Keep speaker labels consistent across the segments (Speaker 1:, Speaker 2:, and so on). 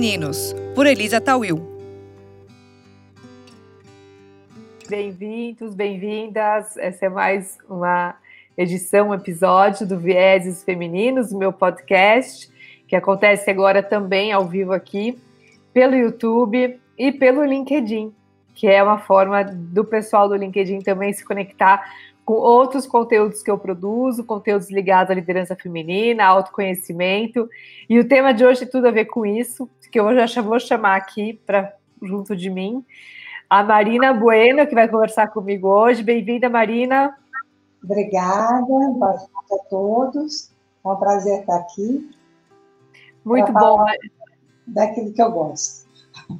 Speaker 1: Femininos, por Elisa Tawil.
Speaker 2: Bem-vindos, bem-vindas. Essa é mais uma edição, um episódio do Vieses Femininos, meu podcast, que acontece agora também ao vivo aqui pelo YouTube e pelo LinkedIn, que é uma forma do pessoal do LinkedIn também se conectar com outros conteúdos que eu produzo, conteúdos ligados à liderança feminina, autoconhecimento. E o tema de hoje tem tudo a ver com isso, que eu já vou chamar aqui para junto de mim a Marina Bueno, que vai conversar comigo hoje. Bem-vinda, Marina.
Speaker 3: Obrigada, boa noite a todos. É um prazer estar aqui.
Speaker 2: Muito bom.
Speaker 3: Daquilo que eu gosto.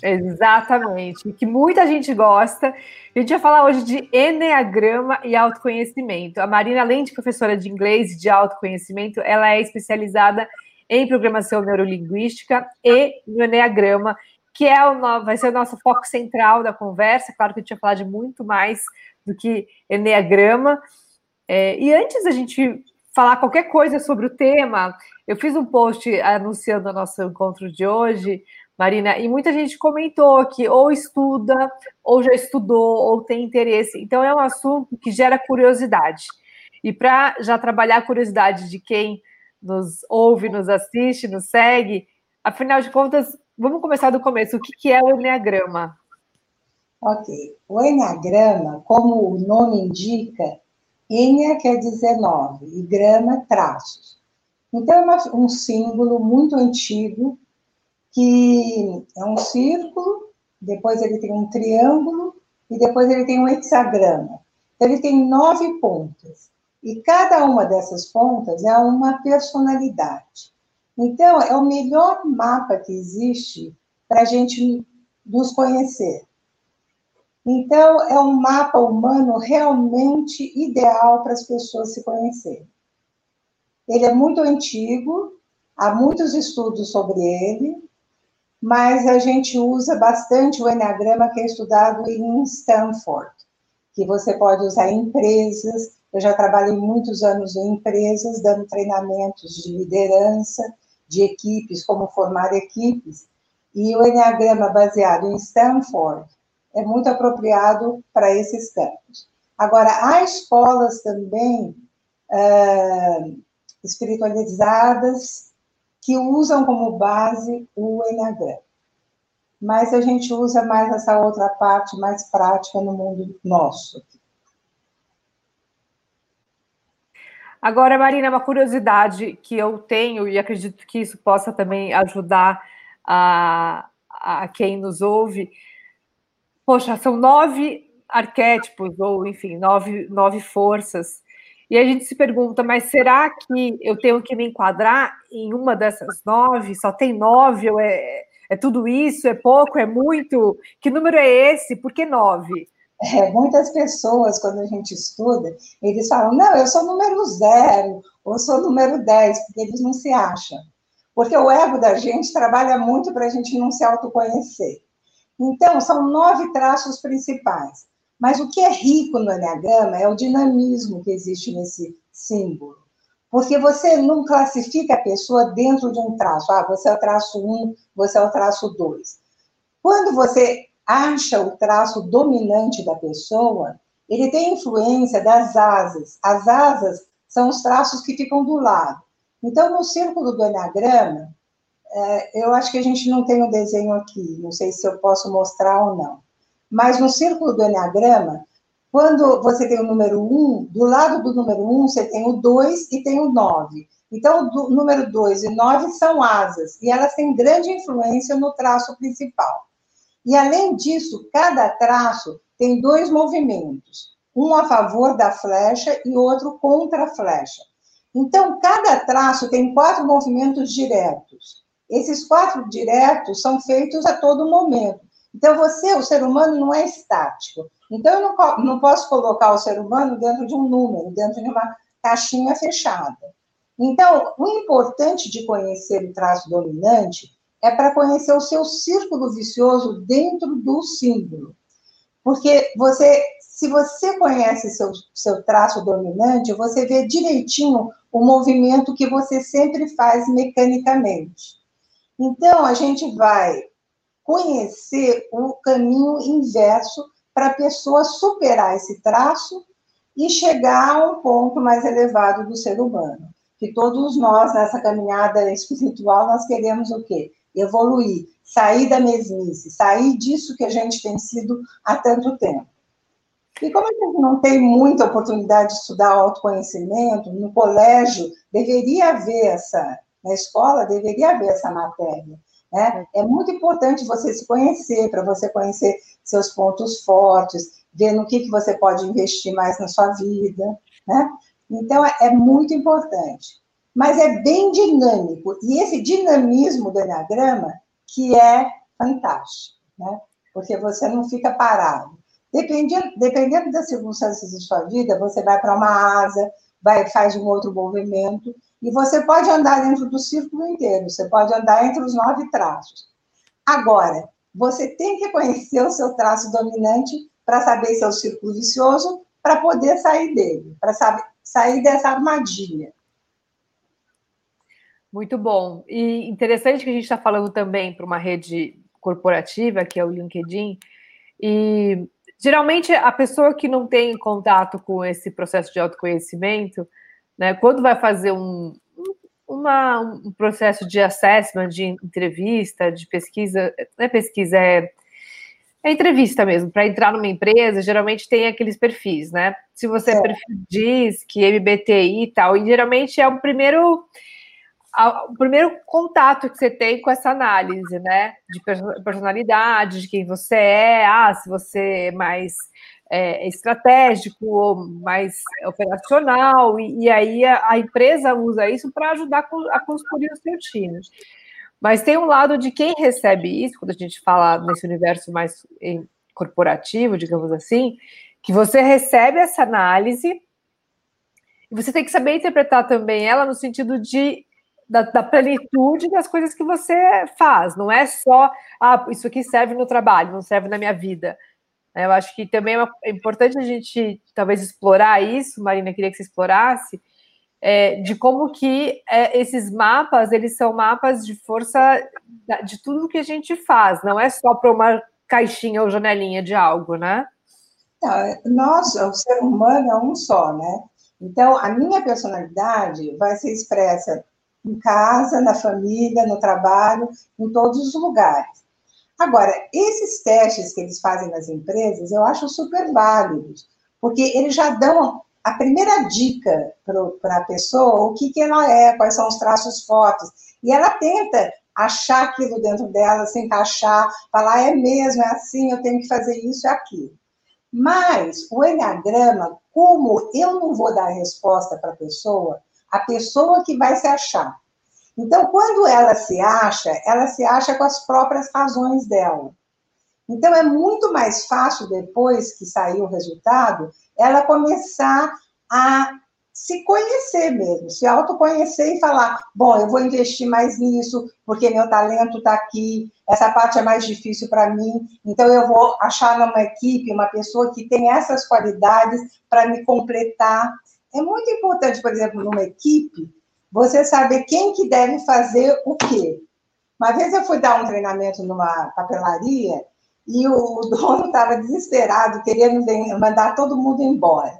Speaker 2: Exatamente, que muita gente gosta. A gente vai falar hoje de Enneagrama e autoconhecimento. A Marina, além de professora de inglês e de autoconhecimento, ela é especializada em programação neurolinguística e no Enneagrama, que é o vai ser o nosso foco central da conversa. Claro que a gente vai falar de muito mais do que Enneagrama. É, e antes da gente falar qualquer coisa sobre o tema, eu fiz um post anunciando o nosso encontro de hoje, Marina, e muita gente comentou que ou estuda, ou já estudou, ou tem interesse. Então, é um assunto que gera curiosidade. E para já trabalhar a curiosidade de quem nos ouve, nos assiste, nos segue, afinal de contas, vamos começar do começo. O que é o Enneagrama?
Speaker 3: Ok. O Enneagrama, como o nome indica, Ennea quer dizer nove e grama, traços. Então, é uma, um símbolo muito antigo que é um círculo, depois ele tem um triângulo e depois ele tem um hexagrama. Então, ele tem nove pontas. E cada uma dessas pontas é uma personalidade. Então, é o melhor mapa que existe para a gente nos conhecer. Então, é um mapa humano realmente ideal para as pessoas se conhecerem. Ele é muito antigo, há muitos estudos sobre ele, mas a gente usa bastante o Enneagrama que é estudado em Stanford, que você pode usar em empresas. Eu já trabalhei muitos anos em empresas, dando treinamentos de liderança, de equipes, como formar equipes. E o Enneagrama baseado em Stanford é muito apropriado para esses campos. Agora, há escolas também uh, espiritualizadas que usam como base o Enneagrama. Mas a gente usa mais essa outra parte mais prática no mundo nosso.
Speaker 2: Agora, Marina, uma curiosidade que eu tenho, e acredito que isso possa também ajudar a, a quem nos ouve. Poxa, são nove arquétipos, ou enfim, nove, nove forças. E a gente se pergunta, mas será que eu tenho que me enquadrar em uma dessas nove? Só tem nove? Ou é, é tudo isso? É pouco? É muito? Que número é esse? Por que nove?
Speaker 3: É, muitas pessoas, quando a gente estuda, eles falam, não, eu sou número zero, ou sou número dez, porque eles não se acham. Porque o ego da gente trabalha muito para a gente não se autoconhecer. Então, são nove traços principais. Mas o que é rico no Enneagrama é o dinamismo que existe nesse símbolo. Porque você não classifica a pessoa dentro de um traço. Ah, você é o traço 1, você é o traço 2. Quando você acha o traço dominante da pessoa, ele tem influência das asas. As asas são os traços que ficam do lado. Então, no círculo do Enneagrama, é, eu acho que a gente não tem um desenho aqui, não sei se eu posso mostrar ou não. Mas no círculo do Enneagrama, quando você tem o número 1, do lado do número 1, você tem o 2 e tem o 9. Então, o número 2 e 9 são asas, e elas têm grande influência no traço principal. E, além disso, cada traço tem dois movimentos, um a favor da flecha e outro contra a flecha. Então, cada traço tem quatro movimentos diretos. Esses quatro diretos são feitos a todo momento. Então, você, o ser humano, não é estático. Então, eu não, não posso colocar o ser humano dentro de um número, dentro de uma caixinha fechada. Então, o importante de conhecer o traço dominante é para conhecer o seu círculo vicioso dentro do símbolo. Porque você, se você conhece seu, seu traço dominante, você vê direitinho o movimento que você sempre faz mecanicamente. Então, a gente vai conhecer o caminho inverso para a pessoa superar esse traço e chegar a um ponto mais elevado do ser humano. Que todos nós, nessa caminhada espiritual, nós queremos o quê? Evoluir, sair da mesmice, sair disso que a gente tem sido há tanto tempo. E como a gente não tem muita oportunidade de estudar autoconhecimento, no colégio deveria haver essa, na escola deveria haver essa matéria. Né? É muito importante você se conhecer, para você conhecer seus pontos fortes, ver no que, que você pode investir mais na sua vida. Né? Então, é, é muito importante. Mas é bem dinâmico. E esse dinamismo do Enneagrama que é fantástico, né? Porque você não fica parado. Dependendo, dependendo das circunstâncias de sua vida, você vai para uma asa, vai faz um outro movimento, e você pode andar dentro do círculo inteiro, você pode andar entre os nove traços. Agora, você tem que conhecer o seu traço dominante para saber seu círculo vicioso, para poder sair dele, para sair dessa armadilha.
Speaker 2: Muito bom. E interessante que a gente está falando também para uma rede corporativa, que é o LinkedIn, e geralmente a pessoa que não tem contato com esse processo de autoconhecimento, né, quando vai fazer um, uma, um processo de assessment, de entrevista, de pesquisa, não é pesquisa, é, é entrevista mesmo, para entrar numa empresa, geralmente tem aqueles perfis, né? Se você é perfil diz que MBTI e tal, e geralmente é o primeiro o primeiro contato que você tem com essa análise, né? De personalidade, de quem você é, ah, se você é mais é, estratégico ou mais operacional, e, e aí a, a, empresa usa isso para ajudar a construir o seu time. Mas tem um lado de quem recebe isso, quando a gente fala nesse universo mais corporativo, digamos assim, que você recebe essa análise e você tem que saber interpretar também ela no sentido de da, da, plenitude das coisas que você faz. Não é só, ah, isso aqui serve no trabalho, não serve na minha vida. Eu acho que também é importante a gente talvez explorar isso, Marina, queria que você explorasse, é, de como que é, esses mapas, eles são mapas de força de tudo que a gente faz, não é só para uma caixinha ou janelinha de algo, né?
Speaker 3: Nós, o ser humano é um só, né? Então, a minha personalidade vai ser expressa em casa, na família, no trabalho, em todos os lugares. Agora, esses testes que eles fazem nas empresas, eu acho super válidos, porque eles já dão a primeira dica para a pessoa, o que, que ela é, quais são os traços fortes, e ela tenta achar aquilo dentro dela, se encaixar, falar, é mesmo, é assim, eu tenho que fazer isso e aquilo. Mas o Enneagrama, como eu não vou dar resposta para a pessoa, a pessoa que vai se achar. Então, quando ela se acha, ela se acha com as próprias razões dela. Então, é muito mais fácil, depois que sair o resultado, ela começar a se conhecer mesmo, se autoconhecer e falar: bom, eu vou investir mais nisso, porque meu talento está aqui, essa parte é mais difícil para mim, então eu vou achar numa equipe uma pessoa que tem essas qualidades para me completar. É muito importante, por exemplo, numa equipe, você saber quem que deve fazer o quê. Uma vez eu fui dar um treinamento numa papelaria e o dono estava desesperado, querendo mandar todo mundo embora.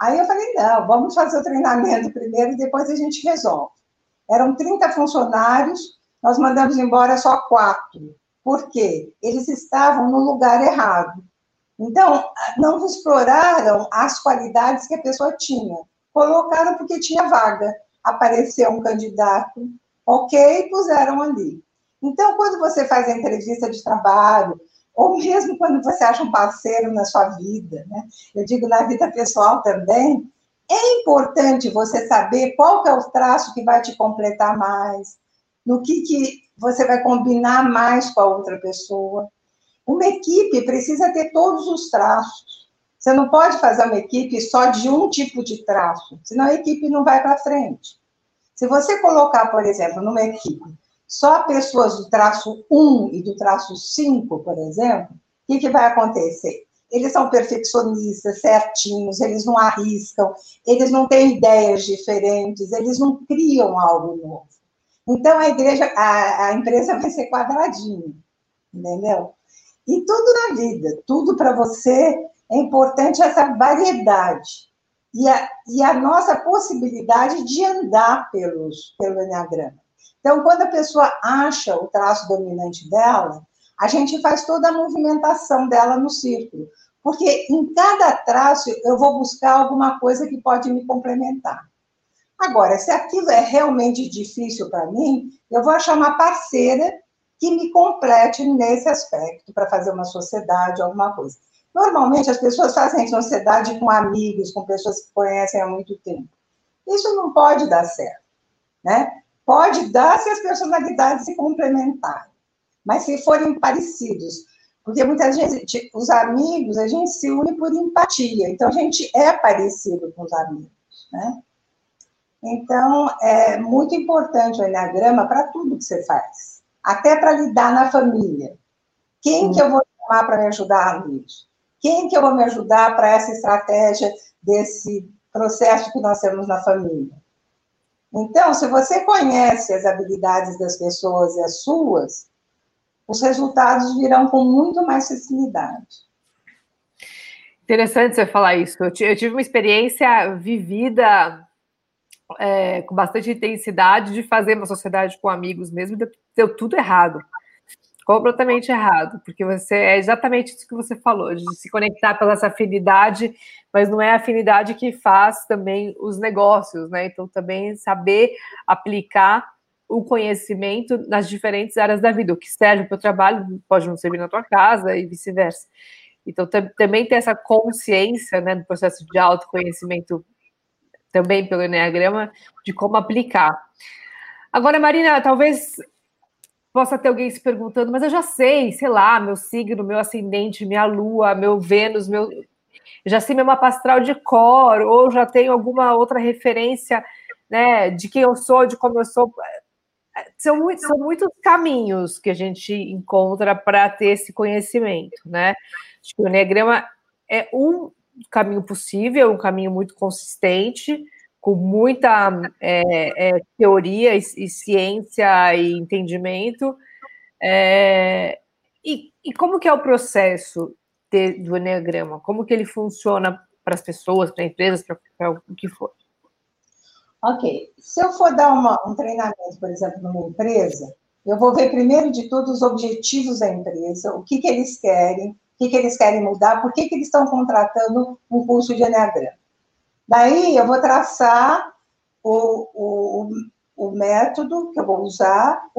Speaker 3: Aí eu falei, não, vamos fazer o treinamento primeiro e depois a gente resolve. Eram 30 funcionários, nós mandamos embora só quatro. Por quê? Eles estavam no lugar errado. Então, não exploraram as qualidades que a pessoa tinha. Colocaram porque tinha vaga. Apareceu um candidato, ok, puseram ali. Então, quando você faz a entrevista de trabalho, ou mesmo quando você acha um parceiro na sua vida, né? Eu digo na vida pessoal também, é importante você saber qual é o traço que vai te completar mais, no que, que você vai combinar mais com a outra pessoa. Uma equipe precisa ter todos os traços. Você não pode fazer uma equipe só de um tipo de traço, senão a equipe não vai para frente. Se você colocar, por exemplo, numa equipe só pessoas do traço 1 e do traço 5, por exemplo, o que, que vai acontecer? Eles são perfeccionistas, certinhos, eles não arriscam, eles não têm ideias diferentes, eles não criam algo novo. Então a igreja, a, a empresa vai ser quadradinha, entendeu? E tudo na vida, tudo para você é importante essa variedade e a, e a nossa possibilidade de andar pelos, pelo Enneagrama. Então, quando a pessoa acha o traço dominante dela, a gente faz toda a movimentação dela no círculo, porque em cada traço eu vou buscar alguma coisa que pode me complementar. Agora, se aquilo é realmente difícil para mim, eu vou achar uma parceira que me complete nesse aspecto, para fazer uma sociedade, alguma coisa. Normalmente, as pessoas fazem sociedade com amigos, com pessoas que conhecem há muito tempo. Isso não pode dar certo, né? Pode dar se as personalidades se complementarem, mas se forem parecidos. Porque muitas vezes os amigos, a gente se une por empatia, então a gente é parecido com os amigos, né? Então, é muito importante o Enneagrama para tudo que você faz, até para lidar na família. Quem que eu vou chamar para me ajudar nisso? Quem que eu vou me ajudar para essa estratégia desse processo que nós temos na família? Então, se você conhece as habilidades das pessoas e as suas, os resultados virão com muito mais facilidade.
Speaker 2: Interessante você falar isso. Eu tive uma experiência vivida é, com bastante intensidade de fazer uma sociedade com amigos mesmo, deu, tudo errado. Completamente errado, porque você é exatamente isso que você falou, de se conectar pela essa afinidade, mas não é a afinidade que faz também os negócios, né? Então, também saber aplicar o conhecimento nas diferentes áreas da vida. O que serve para o trabalho pode não servir na tua casa e vice-versa. Então, também ter essa consciência né, do processo de autoconhecimento também pelo Enneagrama, de como aplicar. Agora, Marina, talvez possa ter alguém se perguntando, mas eu já sei, sei lá, meu signo, meu ascendente, minha lua, meu Vênus, meu. já sei meu mapa astral de cor, ou já tenho alguma outra referência né, de quem eu sou, de como eu sou. São, muito, são muitos caminhos que a gente encontra para ter esse conhecimento, né? Acho que o Enneagrama é um caminho possível, um caminho muito consistente, com muita é, é, teoria e, e, ciência e entendimento. É, e, e, como que é o processo de, do Enneagrama? Como que ele funciona para as pessoas, para empresas, para o que for?
Speaker 3: Ok. Se eu for dar uma, um treinamento, por exemplo, numa empresa, eu vou ver primeiro de tudo os objetivos da empresa, o que, que eles querem, o que, que eles querem mudar, por que, que eles estão contratando um curso de Enneagrama. Daí eu vou traçar o, o, o método que eu vou usar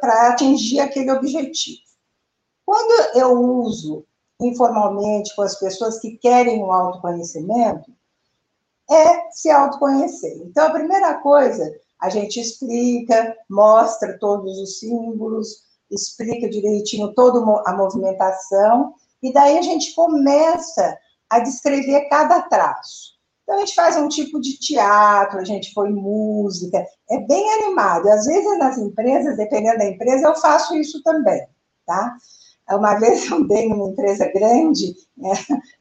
Speaker 3: para atingir aquele objetivo. Quando eu uso informalmente com as pessoas que querem o autoconhecimento, é se autoconhecer. Então, a primeira coisa, a gente explica, mostra todos os símbolos, explica direitinho toda a movimentação, e daí a gente começa a descrever cada traço. Então, a gente faz um tipo de teatro, a gente põe música, é bem animado. Às vezes, nas empresas, dependendo da empresa, eu faço isso também, tá? Uma vez eu dei numa empresa grande, né,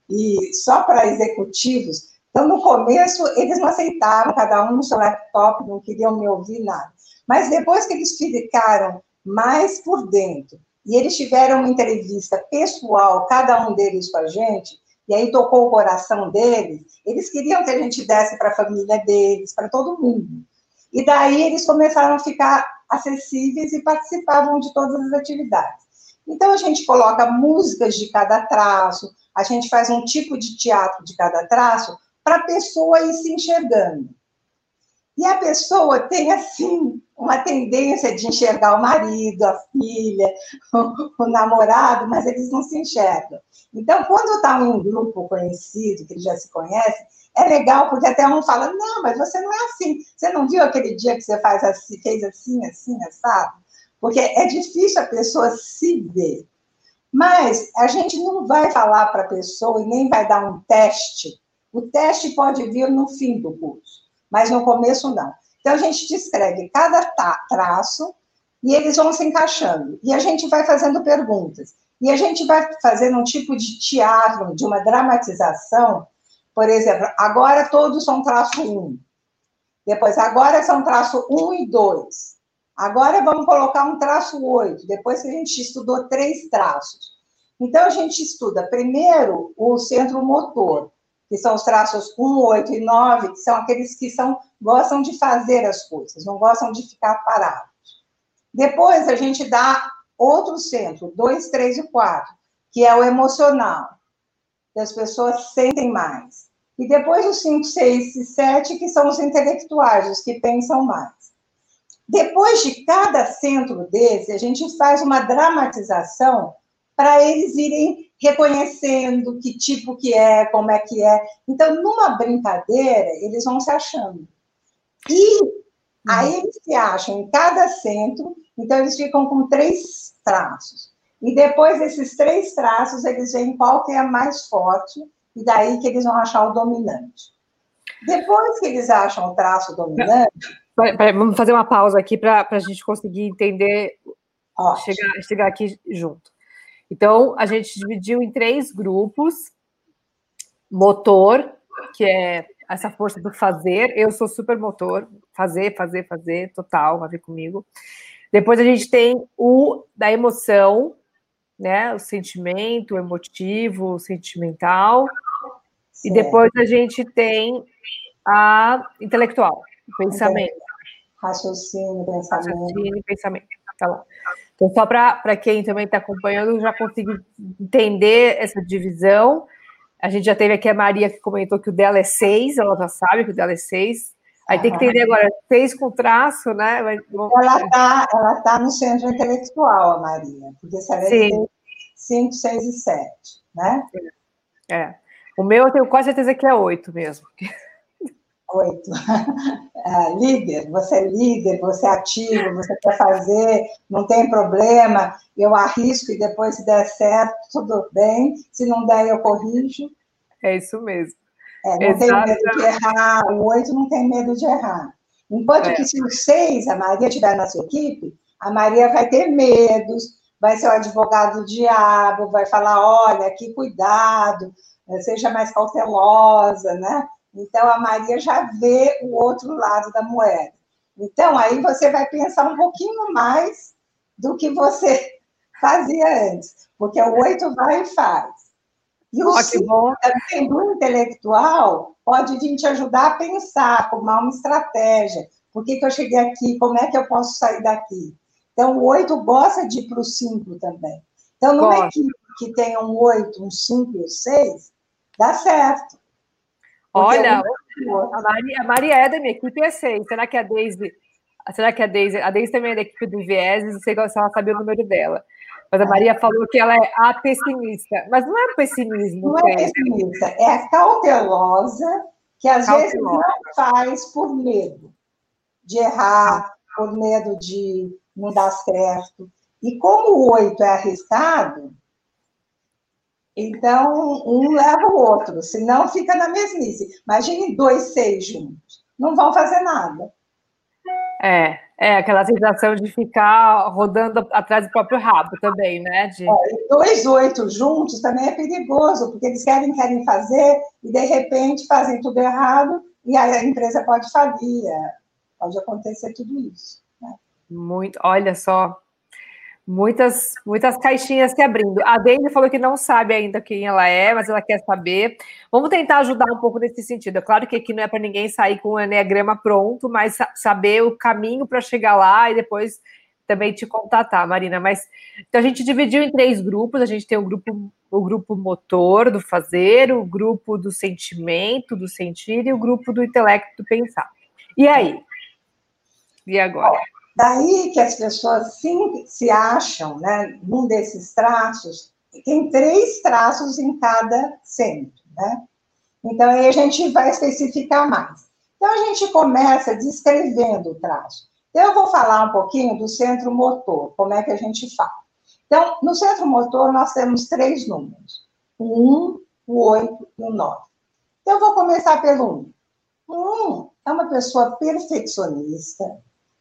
Speaker 3: e só para executivos, então, no começo, eles não aceitavam, cada um no seu laptop, não queriam me ouvir nada. Mas depois que eles ficaram mais por dentro, e eles tiveram uma entrevista pessoal, cada um deles com a gente, e aí tocou o coração deles, eles queriam que a gente desse para a família deles, para todo mundo. E daí eles começaram a ficar acessíveis e participavam de todas as atividades. Então a gente coloca músicas de cada traço, a gente faz um tipo de teatro de cada traço para a pessoa ir se enxergando. E a pessoa tem, assim, uma tendência de enxergar o marido, a filha, o, namorado, mas eles não se enxergam. Então, quando está um grupo conhecido, que já se conhecem, é legal, porque até um fala, não, mas você não é assim. Você não viu aquele dia que você faz assim, fez assim, assim, sabe? Porque é difícil a pessoa se ver. Mas a gente não vai falar para a pessoa e nem vai dar um teste. O teste pode vir no fim do curso mas no começo não. Então a gente descreve cada traço e eles vão se encaixando. E a gente vai fazendo perguntas. E a gente vai fazendo um tipo de teatro, de uma dramatização. Por exemplo, agora todos são traço 1. Depois, agora são traço 1 e 2. Agora vamos colocar um traço 8, depois que a gente estudou três traços. Então, a gente estuda primeiro o centro motor, que são os traços 1, 8 e 9, que são aqueles que são, gostam de fazer as coisas, não gostam de ficar parados. Depois, a gente dá outro centro, 2, 3 e 4, que é o emocional, que as pessoas sentem mais. E depois os 5, 6 e 7, que são os intelectuais, os que pensam mais. Depois de cada centro desse, a gente faz uma dramatização para eles irem reconhecendo que tipo que é, como é que é. Então, numa brincadeira, eles vão se achando. E aí uhum. eles se acham em cada centro, então eles ficam com três traços. E depois desses três traços, eles veem qual que é mais forte, e daí que eles vão achar o dominante. Depois que eles acham o traço dominante,
Speaker 2: vamos fazer uma pausa aqui para a gente conseguir entender, chegar, chegar aqui junto. Então, a gente dividiu em três grupos: motor, que é essa força do fazer. Eu sou super motor, fazer, fazer, fazer, total, vai ver comigo. Depois a gente tem o da emoção, né? O sentimento, o emotivo, o sentimental. Certo. E depois a gente tem a intelectual, o pensamento.
Speaker 3: Raciocínio, pensamento. Raciocínio,
Speaker 2: pensamento. Tá bom. Então, só para quem também está acompanhando, já consegui entender essa divisão. A gente já teve aqui a Maria que comentou que o dela é seis, ela já sabe que o dela é seis. Aí tem que entender agora, seis com traço, né?
Speaker 3: Ela está ela tá no centro intelectual, a Maria, porque se ela é cinco, seis e sete, né?
Speaker 2: É. O meu eu tenho quase certeza que é oito mesmo.
Speaker 3: Oito. Uh, líder, você é líder, você é ativo, você quer fazer, não tem problema, eu arrisco e depois, se der certo, tudo bem. Se não der, eu corrijo.
Speaker 2: É isso mesmo.
Speaker 3: É, não tem medo de errar, o oito não tem medo de errar. Enquanto é. que se o seis, a Maria estiver na sua equipe, a Maria vai ter medos, vai ser o advogado do diabo, vai falar, olha, que cuidado, seja mais cautelosa, né? Então, a Maria já vê o outro lado da moeda. Então, aí você vai pensar um pouquinho mais do que você fazia antes, porque o oito vai e faz. E o cinco, também do intelectual, pode vir te ajudar a pensar, formar uma estratégia. Por que, que eu cheguei aqui? Como é que eu posso sair daqui? Então, o oito gosta de ir para o cinco também. Então, numa Gosto. equipe que tem um oito, um cinco e um seis, dá certo.
Speaker 2: Olha, a Maria, a Maria é da minha equipe é seis. Será que a Deise. Será que a Deise. A Deise também é da equipe do Vieses, não sei se ela sabia o número dela. Mas a Maria falou que ela é a pessimista. Mas não é pessimismo.
Speaker 3: Não é pessimista, é a cautelosa, que às cautelosa. vezes não faz por medo de errar, por medo de não dar certo. E como o oito é arriscado, então, um leva o outro, senão fica na mesmice. Imagine dois seis juntos, não vão fazer nada.
Speaker 2: É, é aquela sensação de ficar rodando atrás do próprio rabo também, né? De... É,
Speaker 3: dois oito juntos também é perigoso, porque eles querem, querem fazer e de repente fazem tudo errado e a empresa pode falir. É, pode acontecer tudo isso. Né?
Speaker 2: Muito, olha só, Muitas, muitas caixinhas se abrindo. A Deise falou que não sabe ainda quem ela é, mas ela quer saber. Vamos tentar ajudar um pouco nesse sentido. É claro que aqui não é para ninguém sair com o Enneagrama pronto, mas saber o caminho para chegar lá e depois também te contatar, Marina. Mas então a gente dividiu em três grupos. A gente tem o grupo, o grupo motor do fazer, o grupo do sentimento, do sentir, e o grupo do intelecto do pensar. E aí? E agora?
Speaker 3: Daí que as pessoas sim, se acham, né, num desses traços, tem três traços em cada centro, né? Então, aí a gente vai especificar mais. Então, a gente começa descrevendo o traço. Então, eu vou falar um pouquinho do centro motor, como é que a gente fala. Então, no centro motor, nós temos três números: o 1, o 8 e o 9. Então, eu vou começar pelo 1. O 1 é uma pessoa perfeccionista,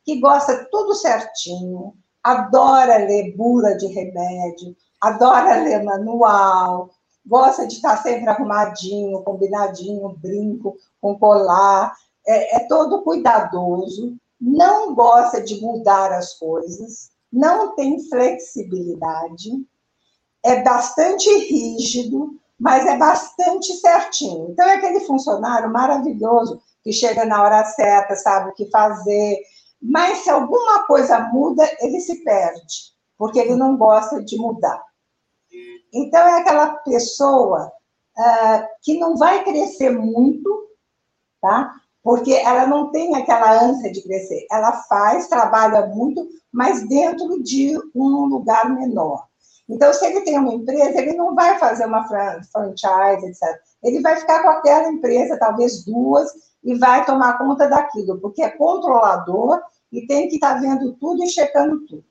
Speaker 3: que gosta tudo certinho, adora ler bula de remédio, adora ler manual, gosta de estar sempre arrumadinho, combinadinho, brinco, com colar, é, é todo cuidadoso, não gosta de mudar as coisas, não tem flexibilidade, é bastante rígido, mas é bastante certinho. Então, é aquele funcionário maravilhoso que chega na hora certa, sabe o que fazer, mas se alguma coisa muda, ele se perde, porque ele não gosta de mudar. Então, é aquela pessoa uh, que não vai crescer muito, tá? Porque ela não tem aquela ânsia de crescer. Ela faz, trabalha muito, mas dentro de um lugar menor. Então, se ele tem uma empresa, ele não vai fazer uma franchise, etc. Ele vai ficar com aquela empresa, talvez duas, e vai tomar conta daquilo, porque é controlador e tem que estar tá vendo tudo e checando tudo.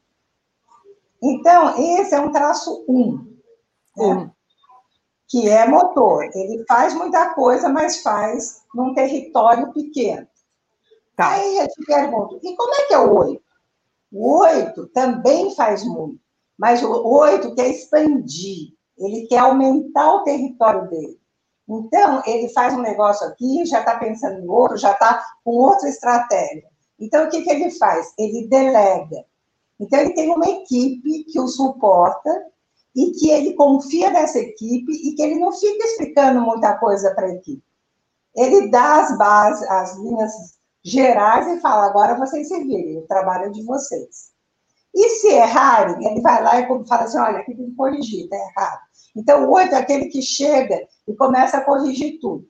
Speaker 3: Então, esse é um traço 1, um, né? que é motor. Ele faz muita coisa, mas faz num território pequeno. Tá. Aí eu te pergunto, e como é que é o 8? O 8 também faz muito. Mas o oito quer expandir, ele quer aumentar o território dele. Então, ele faz um negócio aqui, já está pensando em outro, já está com outra estratégia. Então, o que, que ele faz? Ele delega. Então, ele tem uma equipe que o suporta e que ele confia nessa equipe e que ele não fica explicando muita coisa para a equipe. Ele dá as bases, as linhas gerais e fala: agora vocês se virem, o trabalho é de vocês. E se errarem, ele vai lá e fala assim: olha, aqui tem que corrigir, está errado. Então, o oito é aquele que chega e começa a corrigir tudo,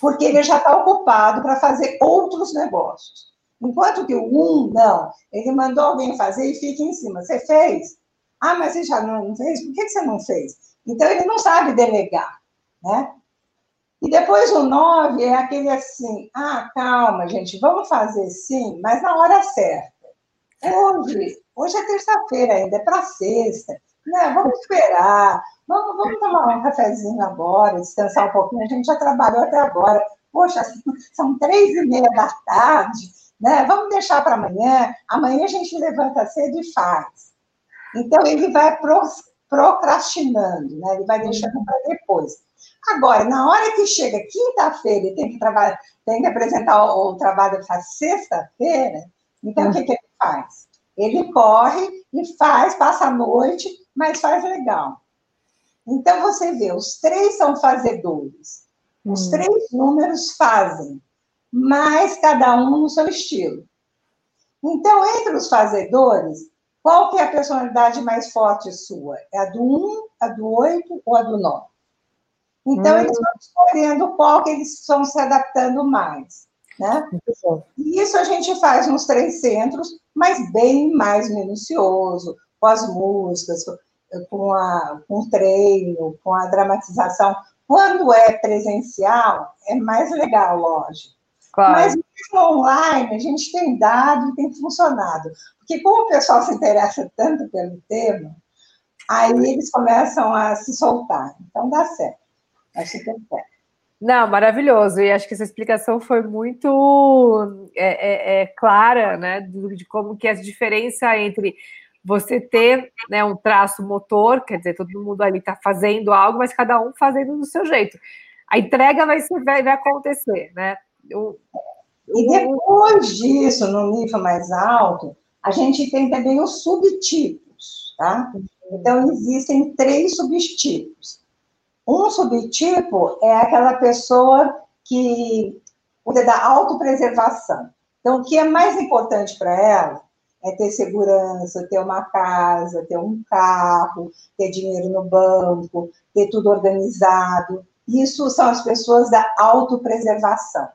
Speaker 3: porque ele já está ocupado para fazer outros negócios. Enquanto que o um, não, ele mandou alguém fazer e fica em cima. Você fez? Ah, mas você já não fez? Por que você não fez? Então, ele não sabe delegar, né? E depois o nove é aquele assim: ah, calma, gente, vamos fazer sim, mas na hora certa. Hoje, hoje é terça-feira ainda, é para sexta. Né? Vamos esperar, vamos, vamos tomar um cafezinho agora, descansar um pouquinho. A gente já trabalhou até agora. Poxa, são três e meia da tarde, né? Vamos deixar para amanhã. Amanhã a gente levanta cedo e faz. Então, ele vai procrastinando, né? Ele vai deixando para depois. Agora, na hora que chega quinta-feira e tem que, trabalhar, tem que apresentar o, o trabalho para sexta-feira, então o que, que ele faz? Ele corre e faz, passa a noite, mas faz legal. Então, você vê, os três são fazedores. Os hum. três números fazem, mas cada um no seu estilo. Então, entre os fazedores, qual que é a personalidade mais forte sua? É a do 1, a do 8 ou a do 9? Então, hum. eles vão escolhendo qual que eles estão se adaptando mais. Né? E isso a gente faz nos três centros, mas bem mais minucioso, com as músicas, com, a, com o treino, com a dramatização. Quando é presencial, é mais legal, lógico. Claro. Mas mesmo online, a gente tem dado e tem funcionado. Porque como o pessoal se interessa tanto pelo tema, aí eles começam a se soltar. Então dá certo. Acho que tem certo.
Speaker 2: Não, maravilhoso. E acho que essa explicação foi muito é, é, é clara, né? De, de, como que a diferença entre você ter né, um traço motor, quer dizer, todo mundo ali está fazendo algo, mas cada um fazendo do seu jeito. A entrega vai, vai acontecer, né?
Speaker 3: O, e depois disso, no nível mais alto, a gente tem também os subtipos, tá? Então, existem três subtipos. Um subtipo é aquela pessoa que cuida da autopreservação. Então, o que é mais importante para ela é ter segurança, ter uma casa, ter um carro, ter dinheiro no banco, ter tudo organizado. Isso são as pessoas da autopreservação.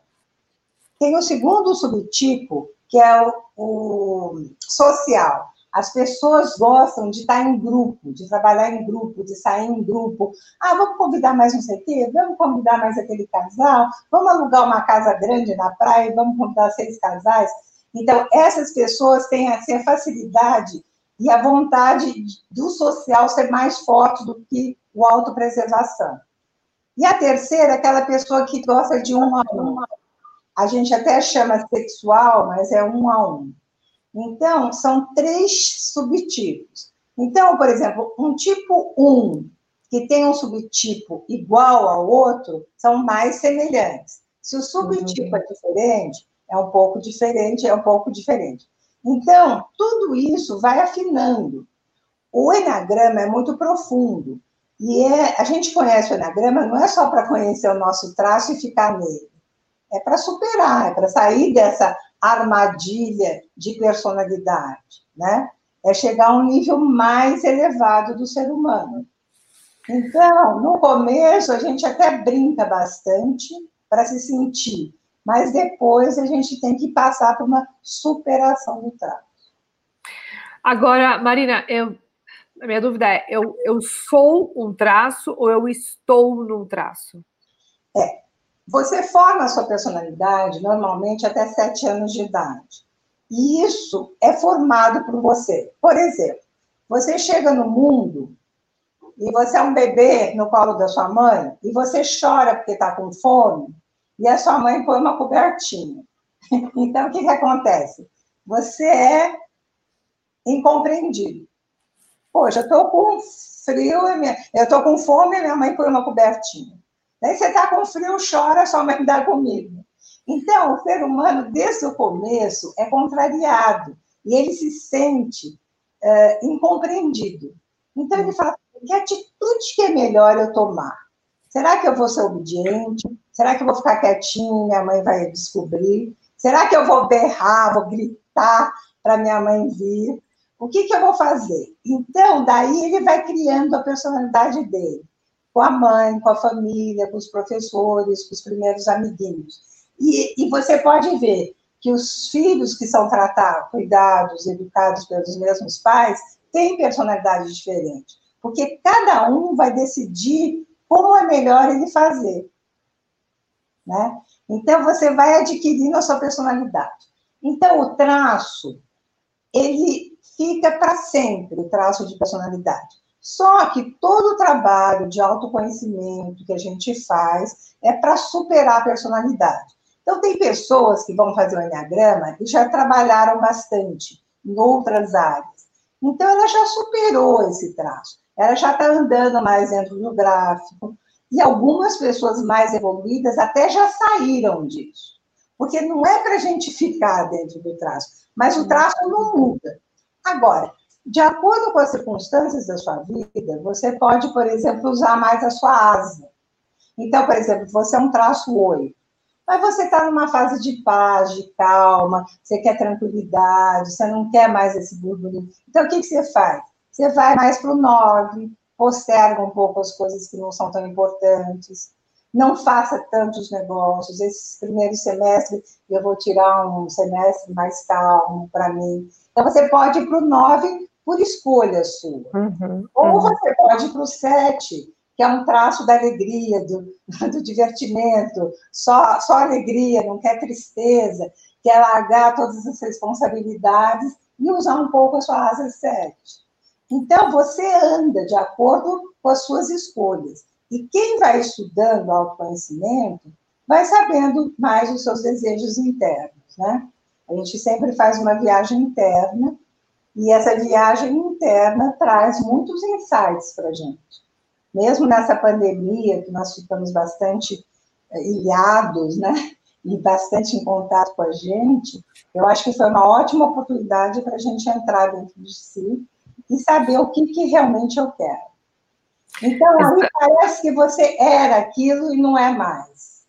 Speaker 3: Tem o segundo subtipo, que é o, o social. As pessoas gostam de estar em grupo, de trabalhar em grupo, de sair em grupo. Ah, vamos convidar mais um CT? Vamos convidar mais aquele casal? Vamos alugar uma casa grande na praia e vamos convidar seis casais? Então, essas pessoas têm assim, a facilidade e a vontade do social ser mais forte do que o autopreservação. E a terceira, aquela pessoa que gosta de um a um. A gente até chama sexual, mas é um a um. Então, são três subtipos. Então, por exemplo, um tipo 1 que tem um subtipo igual ao outro são mais semelhantes. Se o subtipo uhum. é diferente, é um pouco diferente, é um pouco diferente. Então, tudo isso vai afinando. O enagrama é muito profundo. E é, a gente conhece o enagrama não é só para conhecer o nosso traço e ficar nele. É para superar, é para sair dessa armadilha de personalidade, né? É chegar a um nível mais elevado do ser humano. Então, no começo, a gente até brinca bastante para se sentir, mas depois a gente tem que passar por uma superação do traço.
Speaker 2: Agora, Marina, eu, a minha dúvida é: eu, eu sou um traço ou eu estou num traço?
Speaker 3: É. Você forma a sua personalidade normalmente até sete anos de idade. E isso é formado por você. Por exemplo, você chega no mundo e você é um bebê no colo da sua mãe e você chora porque está com fome e a sua mãe põe uma cobertinha. Então, o que, que acontece? Você é incompreendido. Poxa, eu estou com frio, eu estou com fome e minha mãe põe uma cobertinha. Daí você está com frio, chora, sua mãe dá comida. Então, o ser humano, desde o começo, é contrariado e ele se sente uh, incompreendido. Então, ele fala: que atitude que é melhor eu tomar? Será que eu vou ser obediente? Será que eu vou ficar quietinho, minha mãe vai descobrir? Será que eu vou berrar, vou gritar para minha mãe vir? O que, que eu vou fazer? Então, daí ele vai criando a personalidade dele, com a mãe, com a família, com os professores, com os primeiros amiguinhos. E, e você pode ver que os filhos que são tratados, cuidados, educados pelos mesmos pais, têm personalidade diferente porque cada um vai decidir como é melhor ele fazer. Né? Então, você vai adquirindo a sua personalidade. Então, o traço, ele fica para sempre, o traço de personalidade. Só que todo o trabalho de autoconhecimento que a gente faz é para superar a personalidade. Então, tem pessoas que vão fazer o Enneagrama e já trabalharam bastante em outras áreas. Então, ela já superou esse traço ela já está andando mais dentro do gráfico, e algumas pessoas mais evoluídas até já saíram disso. Porque não é para a gente ficar dentro do traço, mas o traço não muda. Agora, de acordo com as circunstâncias da sua vida, você pode, por exemplo, usar mais a sua asa. Então, por exemplo, você é um traço 8, mas você está numa fase de paz, de calma, você quer tranquilidade, você não quer mais esse burburinho. Então, o que, que você faz? Você vai mais para o 9, posterga um pouco as coisas que não são tão importantes, não faça tantos negócios. Esse primeiro semestre eu vou tirar um semestre mais calmo para mim. Então, você pode ir para o 9 por escolha sua. Uhum, Ou uhum. você pode ir para o 7, que é um traço da alegria, do, do divertimento, só, só alegria, não quer tristeza, quer largar todas as responsabilidades e usar um pouco a sua asa 7. Então, você anda de acordo com as suas escolhas. E quem vai estudando autoconhecimento vai sabendo mais os seus desejos internos, né? A gente sempre faz uma viagem interna e essa viagem interna traz muitos insights para a gente. Mesmo nessa pandemia, que nós ficamos bastante eh, ilhados, né? E bastante em contato com a gente, eu acho que foi uma ótima oportunidade para a gente entrar dentro de si e saber o que, que realmente eu quero. Então, aí parece que você era aquilo e não é mais.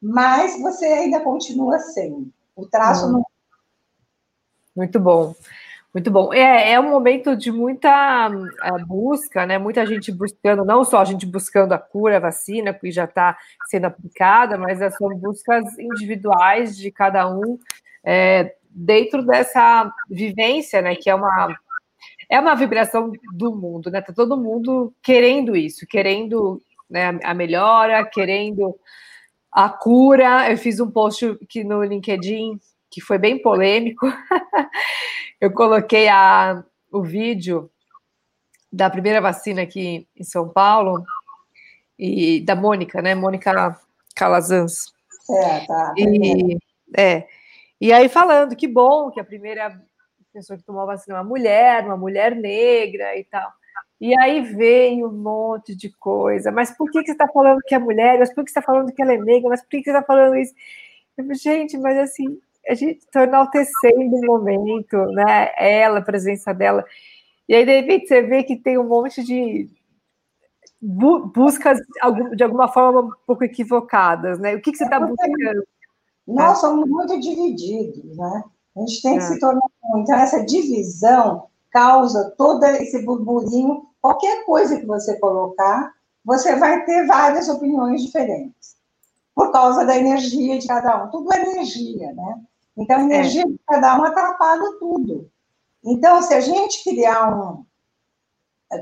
Speaker 3: Mas você ainda continua sendo. O traço hum. não.
Speaker 2: Muito bom. Muito bom. É, é um momento de muita uh, busca, né? Muita gente buscando, não só a gente buscando a cura, a vacina, que já está sendo aplicada, mas são buscas individuais de cada um é, dentro dessa vivência, né? Que é uma é uma vibração do mundo, né? Tá todo mundo querendo isso, querendo né, a melhora, querendo a cura. Eu fiz um post aqui no LinkedIn que foi bem polêmico. Eu coloquei a, o vídeo da primeira vacina aqui em São Paulo e da Mônica, né? Mônica Calazans.
Speaker 3: É, tá.
Speaker 2: E, é. E aí falando que bom que a primeira pessoa que tomou vacina, uma mulher, uma mulher negra e tal. E aí veio um monte de coisa. Mas por que, que você está falando que é mulher? Mas por que você está falando que ela é negra? Mas por que, que você está falando isso? Eu gente, mas assim, a gente está enaltecendo o momento, né? Ela, a presença dela. E aí, de repente, você vê que tem um monte de buscas de alguma forma um pouco equivocadas, né? O que, que você está buscando?
Speaker 3: Nós somos muito divididos, né? A gente tem que é. se tornar. Então, essa divisão causa todo esse burburinho. Qualquer coisa que você colocar, você vai ter várias opiniões diferentes. Por causa da energia de cada um. Tudo é energia, né? Então, a energia é. de cada um atrapalha tudo. Então, se a gente criar um,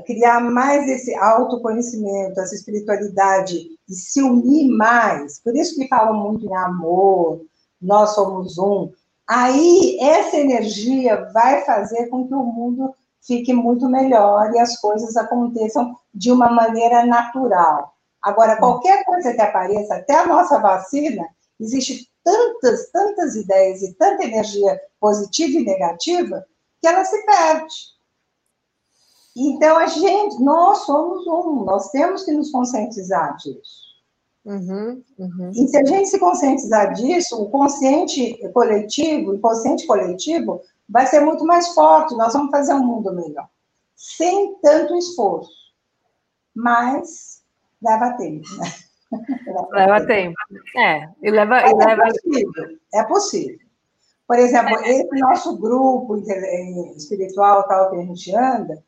Speaker 3: criar mais esse autoconhecimento, essa espiritualidade e se unir mais, por isso que falam muito em amor, nós somos um, aí essa energia vai fazer com que o mundo fique muito melhor e as coisas aconteçam de uma maneira natural. Agora, qualquer coisa que apareça, até a nossa vacina, existe tantas, tantas ideias e tanta energia positiva e negativa que ela se perde. Então, a gente, nós somos um, nós temos que nos conscientizar disso. Uhum, uhum. E se a gente se conscientizar disso, o consciente coletivo, o consciente coletivo, vai ser muito mais forte, nós vamos fazer um mundo melhor. Sem tanto esforço. Mas leva tempo, né?
Speaker 2: Leva, tempo. É, e leva. E
Speaker 3: é
Speaker 2: leva...
Speaker 3: Possível. É possível. Por exemplo, é. esse nosso grupo espiritual tal que a gente anda,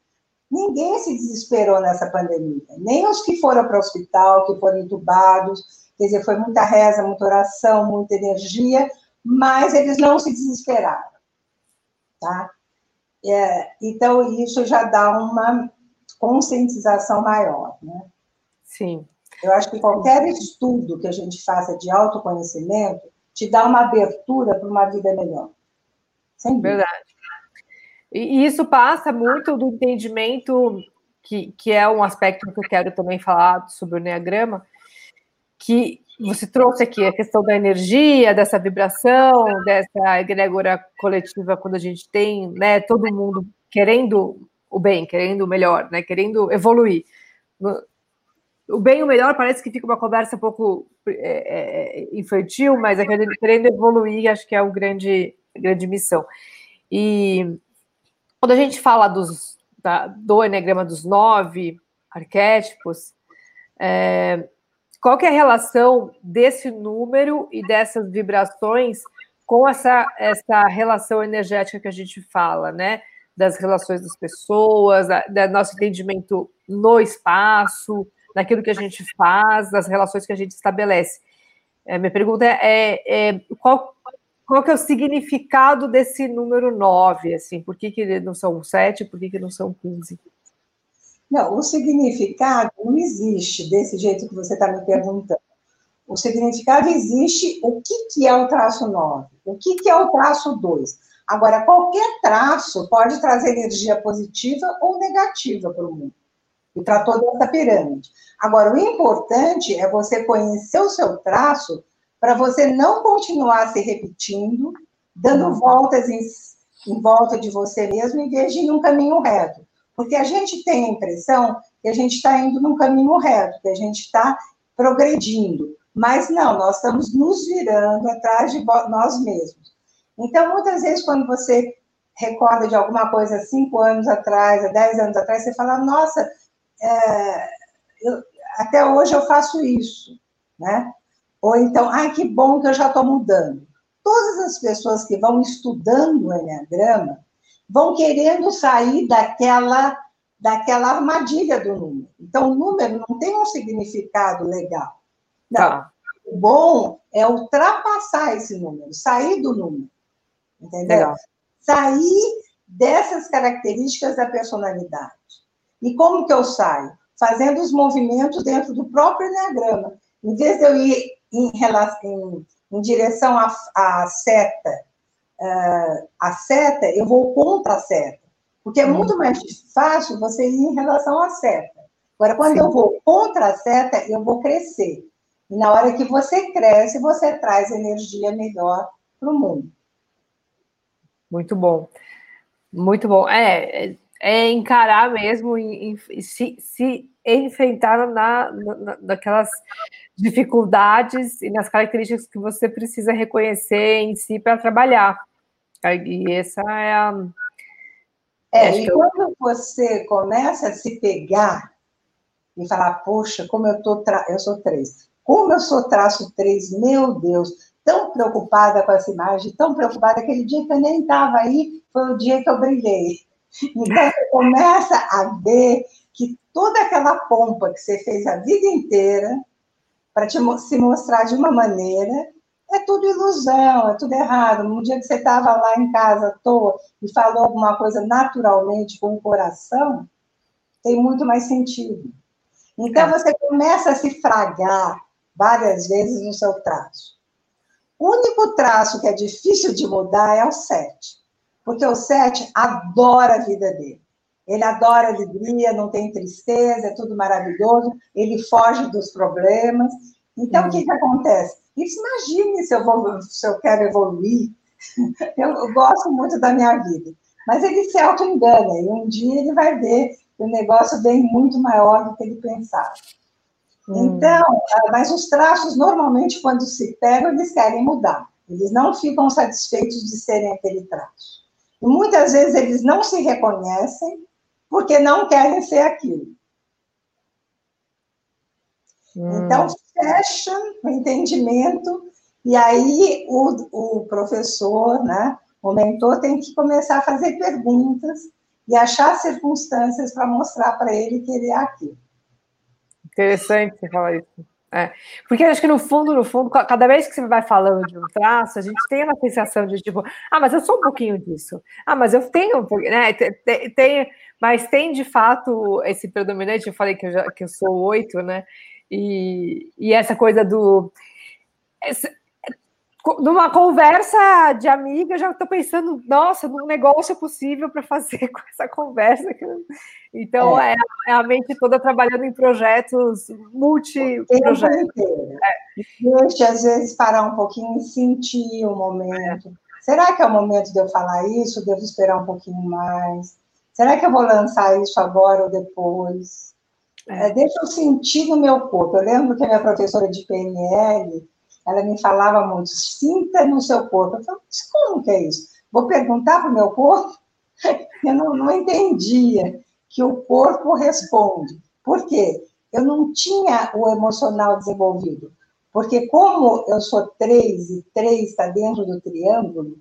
Speaker 3: Ninguém se desesperou nessa pandemia, nem os que foram para o hospital, que foram entubados, quer dizer, foi muita reza, muita oração, muita energia, mas eles não se desesperaram, tá? É, então, isso já dá uma conscientização maior, né?
Speaker 2: Sim.
Speaker 3: Eu acho que qualquer estudo que a gente faça de autoconhecimento te dá uma abertura para uma vida melhor.
Speaker 2: Sem dúvida. Verdade. E isso passa muito do entendimento, que, que é um aspecto que eu quero também falar sobre o Enneagrama, que você trouxe aqui a questão da energia, dessa vibração, dessa egrégora coletiva, quando a gente tem né, todo mundo querendo o bem, querendo o melhor, né, querendo evoluir. O bem e o melhor parece que fica uma conversa um pouco é, é, infantil, mas é querendo evoluir, acho que é a grande, grande missão. E quando a gente fala dos, da, do Enneagrama dos nove arquétipos, é, qual que é a relação desse número e dessas vibrações com essa, essa relação energética que a gente fala, né? Das relações das pessoas, da, da nosso entendimento no espaço, daquilo que a gente faz, das relações que a gente estabelece. É, minha pergunta é, é qual, qual que é o significado desse número 9? Assim, por que, que não são 7, por que, que não são 15?
Speaker 3: Não, o significado não existe desse jeito que você está me perguntando. O significado existe o que, que é o traço 9, o que, que é o traço 2. Agora, qualquer traço pode trazer energia positiva ou negativa para o mundo e para toda essa pirâmide. Agora, o importante é você conhecer o seu traço para você não continuar se repetindo, dando uhum. voltas em, em volta de você mesmo, em vez de ir num caminho reto. Porque a gente tem a impressão que a gente está indo num caminho reto, que a gente está progredindo. Mas não, nós estamos nos virando atrás de nós mesmos. Então, muitas vezes, quando você recorda de alguma coisa cinco anos atrás, há dez anos atrás, você fala, nossa, é, eu, até hoje eu faço isso, né? Ou então, ai, que bom que eu já estou mudando. Todas as pessoas que vão estudando o Enneagrama vão querendo sair daquela, daquela armadilha do número. Então, o número não tem um significado legal. Não. Tá. O bom é ultrapassar esse número, sair do número. Entendeu? Legal. Sair dessas características da personalidade. E como que eu saio? Fazendo os movimentos dentro do próprio Enneagrama. Em vez de eu ir em, relação, em, em direção à, à seta, uh, a seta, eu vou contra a seta. Porque é uhum. muito mais fácil você ir em relação à seta. Agora, quando Sim. eu vou contra a seta, eu vou crescer. E na hora que você cresce, você traz energia melhor para o mundo.
Speaker 2: Muito bom. Muito bom. É, é, encarar mesmo, e se, se enfrentar na, na, naquelas dificuldades e nas características que você precisa reconhecer em si para trabalhar. E essa é a.
Speaker 3: É, e quando você começa a se pegar e falar, poxa, como eu tô tra... eu sou três, como eu sou traço três, meu Deus, tão preocupada com essa imagem, tão preocupada, aquele dia que eu nem estava aí, foi o dia que eu brilhei. Então, você começa a ver que toda aquela pompa que você fez a vida inteira para se mostrar de uma maneira é tudo ilusão, é tudo errado. No dia que você estava lá em casa à toa e falou alguma coisa naturalmente com o coração, tem muito mais sentido. Então, é. você começa a se fragar várias vezes no seu traço. O único traço que é difícil de mudar é o 7, porque o 7 adora a vida dele. Ele adora alegria, não tem tristeza, é tudo maravilhoso, ele foge dos problemas. Então, hum. o que, que acontece? Isso, imagine se eu, vou, se eu quero evoluir. Eu, eu gosto muito da minha vida. Mas ele se auto-engana, e um dia ele vai ver que o negócio vem muito maior do que ele pensava. Hum. Então, ah, mas os traços, normalmente, quando se pegam, eles querem mudar. Eles não ficam satisfeitos de serem aquele traço. E muitas vezes eles não se reconhecem porque não querem ser aquilo. Hum. Então, fecha o entendimento, e aí o, o professor, né, o mentor, tem que começar a fazer perguntas e achar circunstâncias para mostrar para ele que ele é aquilo.
Speaker 2: Interessante você falar isso. É. Porque acho que no fundo, no fundo, cada vez que você vai falando de um traço, a gente tem uma sensação de tipo, ah, mas eu sou um pouquinho disso. Ah, mas eu tenho um pouquinho, né? Tem, tem, mas tem de fato esse predominante, eu falei que eu, já, que eu sou oito, né? E, e essa coisa do numa conversa de amiga, já estou pensando, nossa, num negócio possível para fazer com essa conversa. Então, é. é, é, a mente toda trabalhando em projetos, multi-projetos.
Speaker 3: É. Deixa, às vezes, parar um pouquinho e sentir o momento. Será que é o momento de eu falar isso? Devo esperar um pouquinho mais? Será que eu vou lançar isso agora ou depois? É. deixa eu sentir no meu corpo. Eu lembro que a minha professora de PNL ela me falava muito, sinta no seu corpo. Eu falei, mas como que é isso? Vou perguntar para o meu corpo? Eu não, não entendia que o corpo responde. Por quê? Eu não tinha o emocional desenvolvido. Porque como eu sou três e três está dentro do triângulo,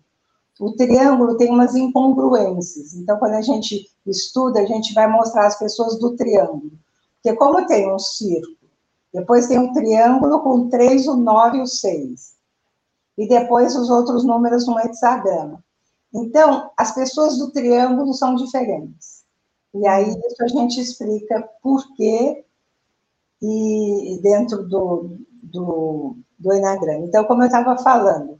Speaker 3: o triângulo tem umas incongruências. Então, quando a gente estuda, a gente vai mostrar as pessoas do triângulo. Porque como tem um círculo, depois tem um triângulo com 3, o 9 e o 6. E depois os outros números no hexagrama. Então, as pessoas do triângulo são diferentes. E aí isso a gente explica por quê e dentro do, do, do Enagrama. Então, como eu estava falando,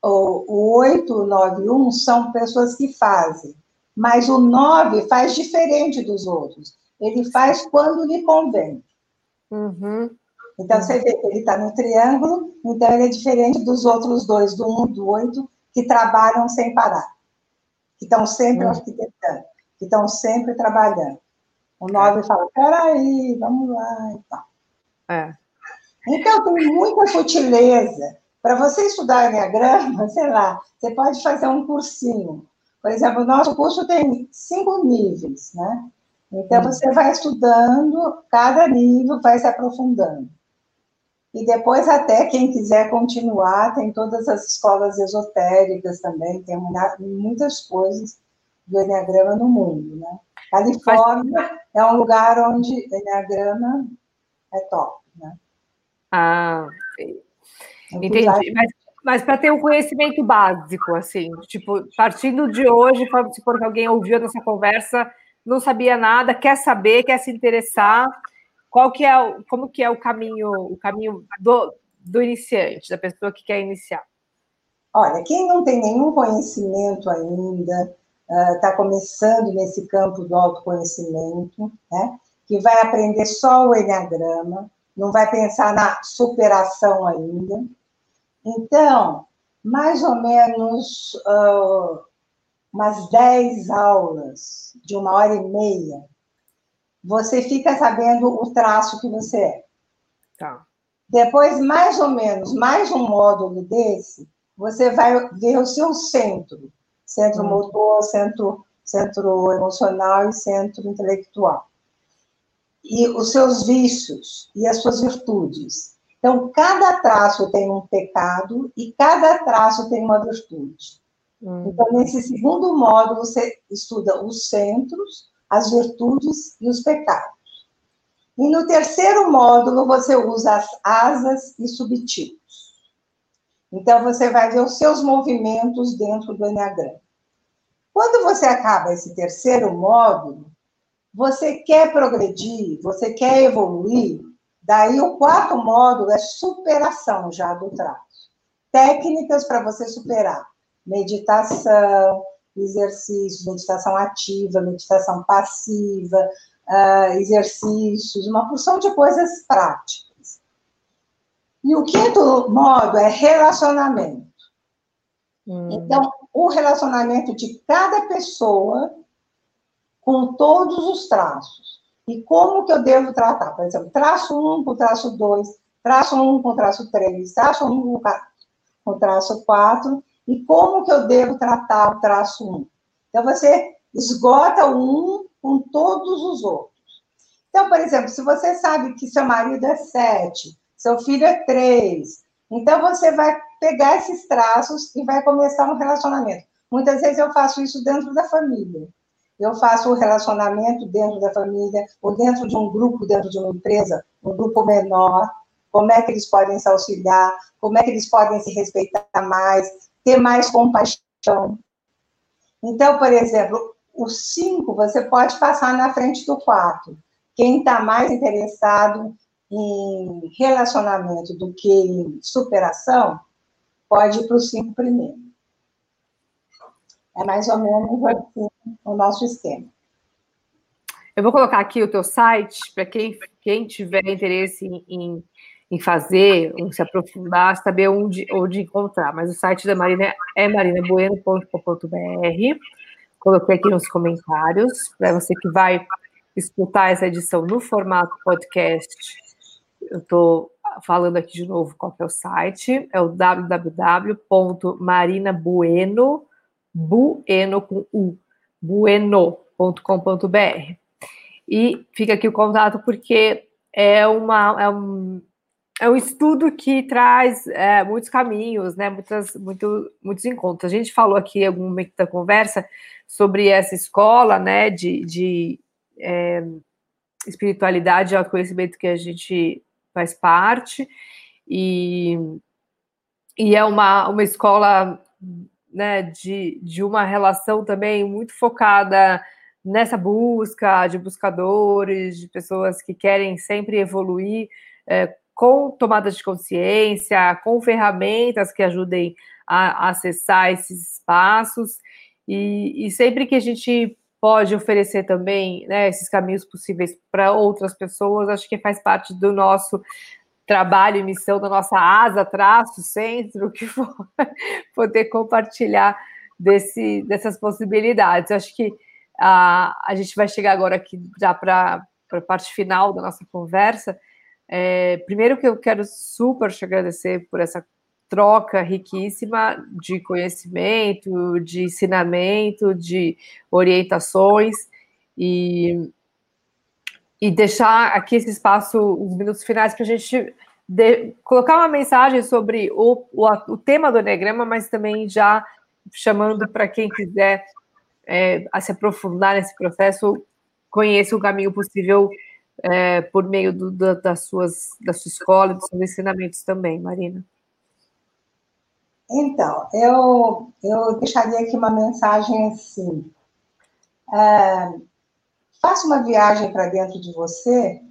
Speaker 3: o, o 8, o 9 e 1 são pessoas que fazem, mas o 9 faz diferente dos outros. Ele faz quando lhe convém.
Speaker 2: Uhum.
Speaker 3: Então, você vê que ele está no triângulo, então ele é diferente dos outros dois, do 1 um, do 8, que trabalham sem parar, que estão sempre uhum. arquitetando, que estão sempre trabalhando. O 9 fala, peraí, vamos lá e tal.
Speaker 2: É.
Speaker 3: Então, tem muita sutileza. Para você estudar Enneagrama, sei lá, você pode fazer um cursinho. Por exemplo, o nosso curso tem cinco níveis, né? Então, você vai estudando, cada nível vai se aprofundando. E depois, até quem quiser continuar, tem todas as escolas esotéricas também, tem muitas coisas do Enneagrama no mundo, né? Califórnia é um lugar onde Enneagrama é top, né?
Speaker 2: Ah, entendi. Mas, mas para ter um conhecimento básico, assim, tipo, partindo de hoje, se for que alguém ouviu a nossa conversa, não sabia nada, quer saber, quer se interessar, qual que é, o, como que é o caminho, o caminho do, do iniciante, da pessoa que quer iniciar?
Speaker 3: Olha, quem não tem nenhum conhecimento ainda, está uh, começando nesse campo do autoconhecimento, né? que vai aprender só o Enneagrama, não vai pensar na superação ainda. Então, mais ou menos uh, umas 10 aulas de uma hora e meia, você fica sabendo o traço que você é.
Speaker 2: Tá.
Speaker 3: Depois, mais ou menos, mais um módulo desse, você vai ver o seu centro, centro hum. motor, centro, centro emocional e centro intelectual. E os seus vícios e as suas virtudes. Então, cada traço tem um pecado e cada traço tem uma virtude. Hum. Então, nesse segundo módulo, você estuda os centros, as virtudes e os pecados. E no terceiro módulo, você usa as asas e subtipos. Então, você vai ver os seus movimentos dentro do Enneagrama. Quando você acaba esse terceiro módulo, você quer progredir, você quer evoluir, daí o quarto módulo é superação já do traço. Técnicas para você superar. Meditação, exercícios, meditação ativa, meditação passiva, uh, exercícios, uma porção de coisas práticas. E o quinto modo é relacionamento. Hum. Então, o relacionamento de cada pessoa com todos os traços. E como que eu devo tratar? Por exemplo, traço 1 com traço 2, traço 1 com traço 3, traço 1 com traço 4, e como que eu devo tratar o traço 1? Então, você esgota o 1 com todos os outros. Então, por exemplo, se você sabe que seu marido é 7, seu filho é 3, então você vai pegar esses traços e vai começar um relacionamento. Muitas vezes eu faço isso dentro da família. Eu faço o um relacionamento dentro da família, ou dentro de um grupo, dentro de uma empresa, um grupo menor. Como é que eles podem se auxiliar? Como é que eles podem se respeitar mais? Ter mais compaixão. Então, por exemplo, o 5 você pode passar na frente do 4. Quem está mais interessado em relacionamento do que em superação, pode ir para o 5 primeiro. É mais ou menos assim o nosso esquema.
Speaker 2: Eu vou colocar aqui o teu site para quem, quem tiver interesse em, em, em, fazer, se aprofundar, saber onde, onde encontrar. Mas o site da Marina é marinabueno.com.br. Coloquei aqui nos comentários, para você que vai escutar essa edição no formato podcast. Eu estou falando aqui de novo qual é o site, é o www.marinabueno, bueno com u, bueno.com.br. E fica aqui o contato porque é, uma, é, um, é um estudo que traz é, muitos caminhos, né, muitas, muito, muitos encontros. A gente falou aqui em algum momento da conversa sobre essa escola né, de, de é, espiritualidade e autoconhecimento que a gente faz parte, e, e é uma, uma escola né, de, de uma relação também muito focada nessa busca de buscadores, de pessoas que querem sempre evoluir é, com tomadas de consciência, com ferramentas que ajudem a, acessar esses espaços. E, e, sempre que a gente pode oferecer também né, esses caminhos possíveis para outras pessoas, acho que faz parte do nosso trabalho e missão, da nossa asa, traço, centro, que for, poder compartilhar desse, dessas possibilidades. Acho que a, a gente vai chegar agora aqui já para a parte final da nossa conversa. É, primeiro que eu quero super te agradecer por essa troca riquíssima de conhecimento, de ensinamento, de orientações e, e deixar aqui esse espaço, os minutos finais, para a gente de, colocar uma mensagem sobre o, o, o, tema do Enneagrama, mas também já chamando para quem quiser é, se aprofundar nesse processo, conheça o caminho possível é, por meio do, do, das suas, da sua escola, dos seus ensinamentos também, Marina.
Speaker 3: Então, eu, eu deixaria aqui uma mensagem assim. É, faça uma viagem para dentro de você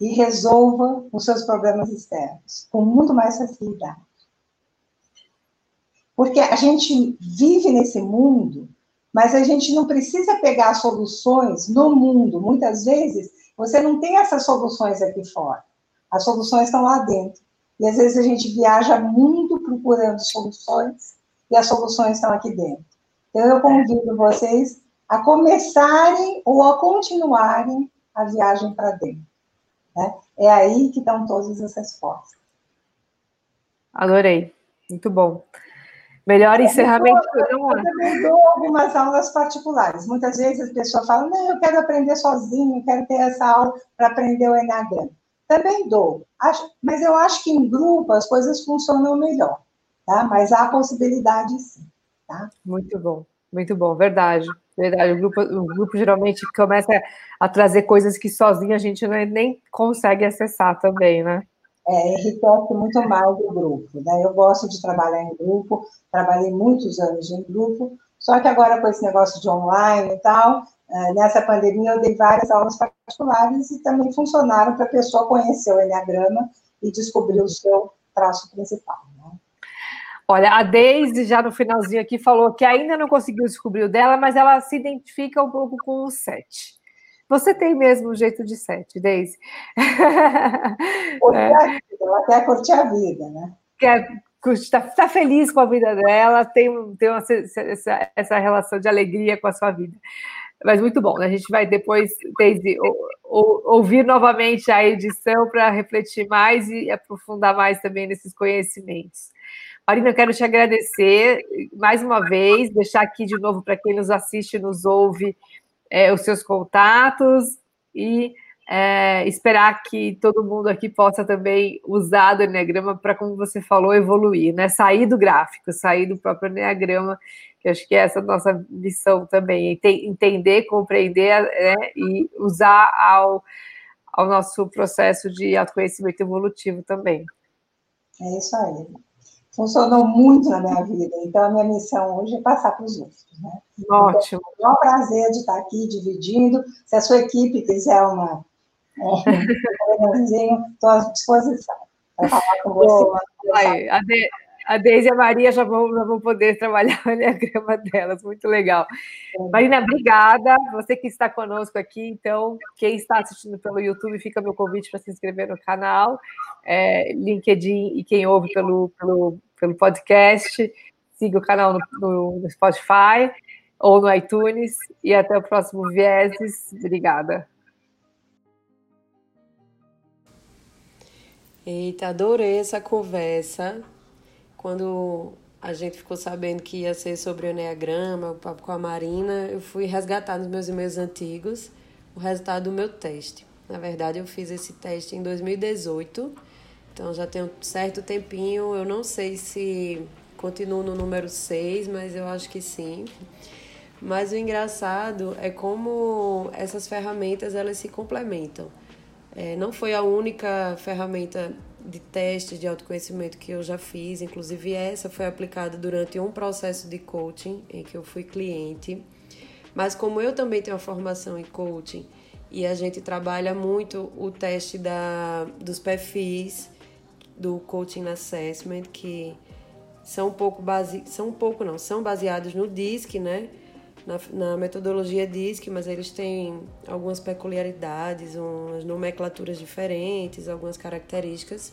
Speaker 3: e resolva os seus problemas externos com muito mais facilidade. Porque a gente vive nesse mundo, mas a gente não precisa pegar soluções no mundo. Muitas vezes você não tem essas soluções aqui fora. As soluções estão lá dentro. E às vezes a gente viaja muito procurando soluções e as soluções estão aqui dentro. Então eu convido vocês a começarem ou a continuarem a viagem para dentro. Né? É aí que estão todas as respostas.
Speaker 2: Adorei. Muito bom. Melhor é, encerramento.
Speaker 3: Eu, eu também dou algumas aulas particulares. Muitas vezes a pessoa fala, não, eu quero aprender sozinho, quero ter essa aula para aprender o Enneagrama. Também dou. Acho, mas eu acho que em grupo as coisas funcionam melhor. Tá? Mas há possibilidade sim. Tá?
Speaker 2: Muito bom, muito bom, verdade. Verdade, o grupo, o grupo geralmente começa a trazer coisas que sozinho a gente nem consegue acessar também, né?
Speaker 3: É, enriquece muito mais o grupo. Né? Eu gosto de trabalhar em grupo, trabalhei muitos anos em grupo, só que agora com esse negócio de online e tal, é, nessa pandemia eu dei várias aulas particulares e também funcionaram para a pessoa conhecer o Enneagrama e descobrir o seu traço principal. Né?
Speaker 2: Olha, a Deise, já no finalzinho aqui, falou que ainda não conseguiu descobrir o dela, mas ela se identifica um pouco com o 7. Você tem mesmo o jeito de sete, Deise.
Speaker 3: é. Ela quer curtir a vida, né?
Speaker 2: Quer está tá feliz com a vida dela, tem, tem uma, essa, essa relação de alegria com a sua vida. Mas muito bom, né? a gente vai depois, Deise, ouvir novamente a edição para refletir mais e aprofundar mais também nesses conhecimentos. Marina, eu quero te agradecer mais uma vez, deixar aqui de novo para quem nos assiste, nos ouve, é, os seus contatos e é, esperar que todo mundo aqui possa também usar o Enneagrama para, como você falou, evoluir, né? Sair do gráfico, sair do próprio Enneagrama, que acho que é essa nossa missão também, entender, compreender né? e usar ao, ao nosso processo de autoconhecimento evolutivo também.
Speaker 3: É isso aí funcionou muito na minha vida. Então, a minha missão hoje é passar para os outros. Né?
Speaker 2: Ótimo.
Speaker 3: Então, é um prazer de estar aqui dividindo. Se a sua equipe quiser uma, um estou à disposição para falar com você.
Speaker 2: Aí, a, de, a Deise e a Maria já vão, já vão poder trabalhar o Enneagrama delas, muito legal. É. Marina, obrigada. Você que está conosco aqui, então, quem está assistindo pelo YouTube, fica meu convite para se inscrever no canal, é, LinkedIn e quem ouve pelo, pelo, pelo podcast, siga o canal no, no Spotify ou no iTunes e até o próximo Vieses. Obrigada.
Speaker 4: Eita, adorei essa conversa quando a gente ficou sabendo que ia ser sobre o Enneagrama, o papo com a Marina, eu fui resgatar nos meus e-mails antigos o resultado do meu teste. Na verdade, eu fiz esse teste em 2018, então já tem um certo tempinho. Eu não sei se continuo no número 6, mas eu acho que sim. Mas o engraçado é como essas ferramentas elas se complementam. É, não foi a única ferramenta de testes de autoconhecimento que eu já fiz, inclusive essa foi aplicada durante um processo de coaching em que eu fui cliente. Mas como eu também tenho uma formação em coaching e a gente trabalha muito o teste da, dos perfis do coaching assessment que são um pouco base, são um pouco não, são baseados no DISC, né? Na, na metodologia DISC, mas eles têm algumas peculiaridades, umas nomenclaturas diferentes, algumas características.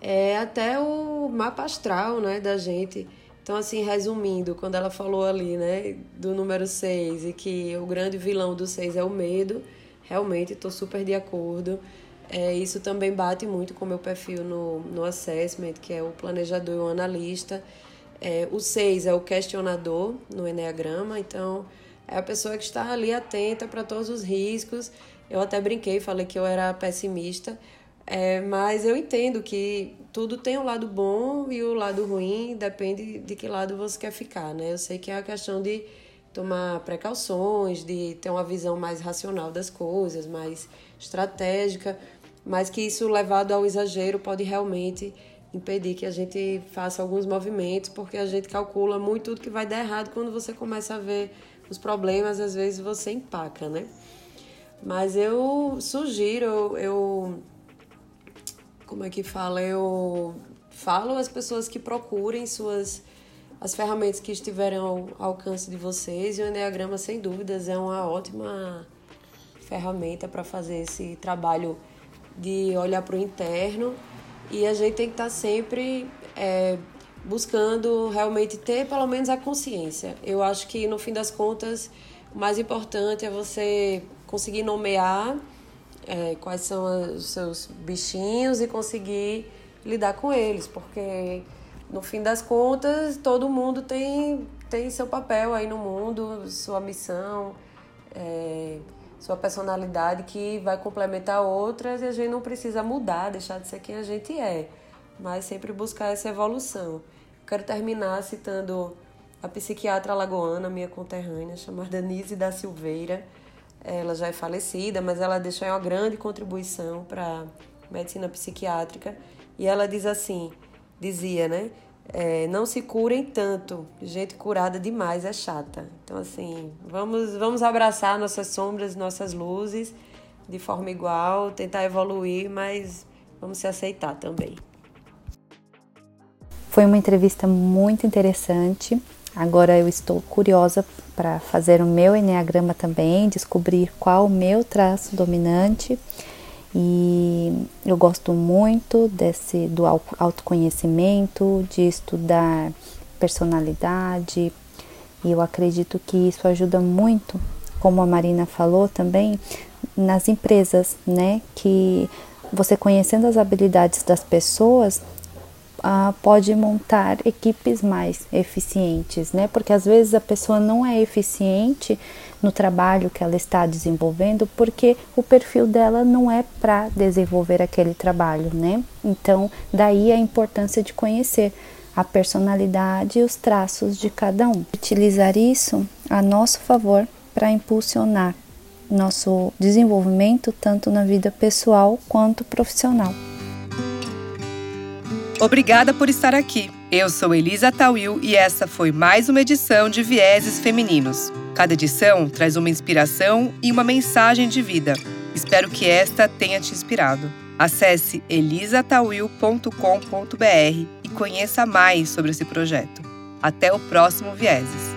Speaker 4: É até o mapa astral, né, da gente. Então, assim, resumindo, quando ela falou ali, né, do número 6 e que o grande vilão do 6 é o medo, realmente estou super de acordo. É, isso também bate muito com o meu perfil no, no assessment, que é o planejador e o analista. É, o 6 é o questionador no Enneagrama, então é a pessoa que está ali atenta para todos os riscos. Eu até brinquei, falei que eu era pessimista, é, mas eu entendo que tudo tem o um lado bom e o lado ruim, depende de que lado você quer ficar, né? Eu sei que é a questão de tomar precauções, de ter uma visão mais racional das coisas, mais estratégica, mas que isso levado ao exagero pode realmente impedir que a gente faça alguns movimentos, porque a gente calcula muito tudo que vai dar errado quando você começa a ver os problemas, às vezes você empaca, né? Mas eu sugiro, eu, como é que fala? Eu falo às pessoas que procurem suas as ferramentas que estiverem ao alcance de vocês e o Enneagrama, sem dúvidas, é uma ótima ferramenta para fazer esse trabalho de olhar para o interno e a gente tem que estar tá sempre é, buscando realmente ter pelo menos a consciência. Eu acho que no fim das contas o mais importante é você conseguir nomear é, quais são os seus bichinhos e conseguir lidar com eles, porque no fim das contas todo mundo tem, tem seu papel aí no mundo, sua missão, é, sua personalidade que vai complementar outras e a gente não precisa mudar, deixar de ser quem a gente é, mas sempre buscar essa evolução. Quero terminar citando a psiquiatra lagoana, minha conterrânea, chamada Nise da Silveira. Ela já é falecida, mas ela deixou uma grande contribuição para medicina psiquiátrica. E ela diz assim, dizia, né? É, não se curem tanto. Gente curada demais é chata. Então, assim, vamos, vamos abraçar nossas sombras, nossas luzes de forma igual, tentar evoluir, mas vamos se aceitar também.
Speaker 5: Foi uma entrevista muito interessante. Agora eu estou curiosa para fazer o meu enneagrama também, descobrir qual o meu traço dominante. E eu gosto muito desse do autoconhecimento, de estudar personalidade. E eu acredito que isso ajuda muito, como a Marina falou também, nas empresas, né? Que você conhecendo as habilidades das pessoas, uh, pode montar equipes mais eficientes, né? Porque às vezes a pessoa não é eficiente no trabalho que ela está desenvolvendo porque o perfil dela não é para desenvolver aquele trabalho, né? Então, daí a importância de conhecer a personalidade e os traços de cada um. Utilizar isso a nosso favor para impulsionar nosso desenvolvimento tanto na vida pessoal quanto profissional.
Speaker 1: Obrigada por estar aqui. Eu sou Elisa Tawil e essa foi mais uma edição de Vieses Femininos. Cada edição traz uma inspiração e uma mensagem de vida. Espero que esta tenha te inspirado. Acesse elisatawil.com.br e conheça mais sobre esse projeto. Até o próximo Vieses.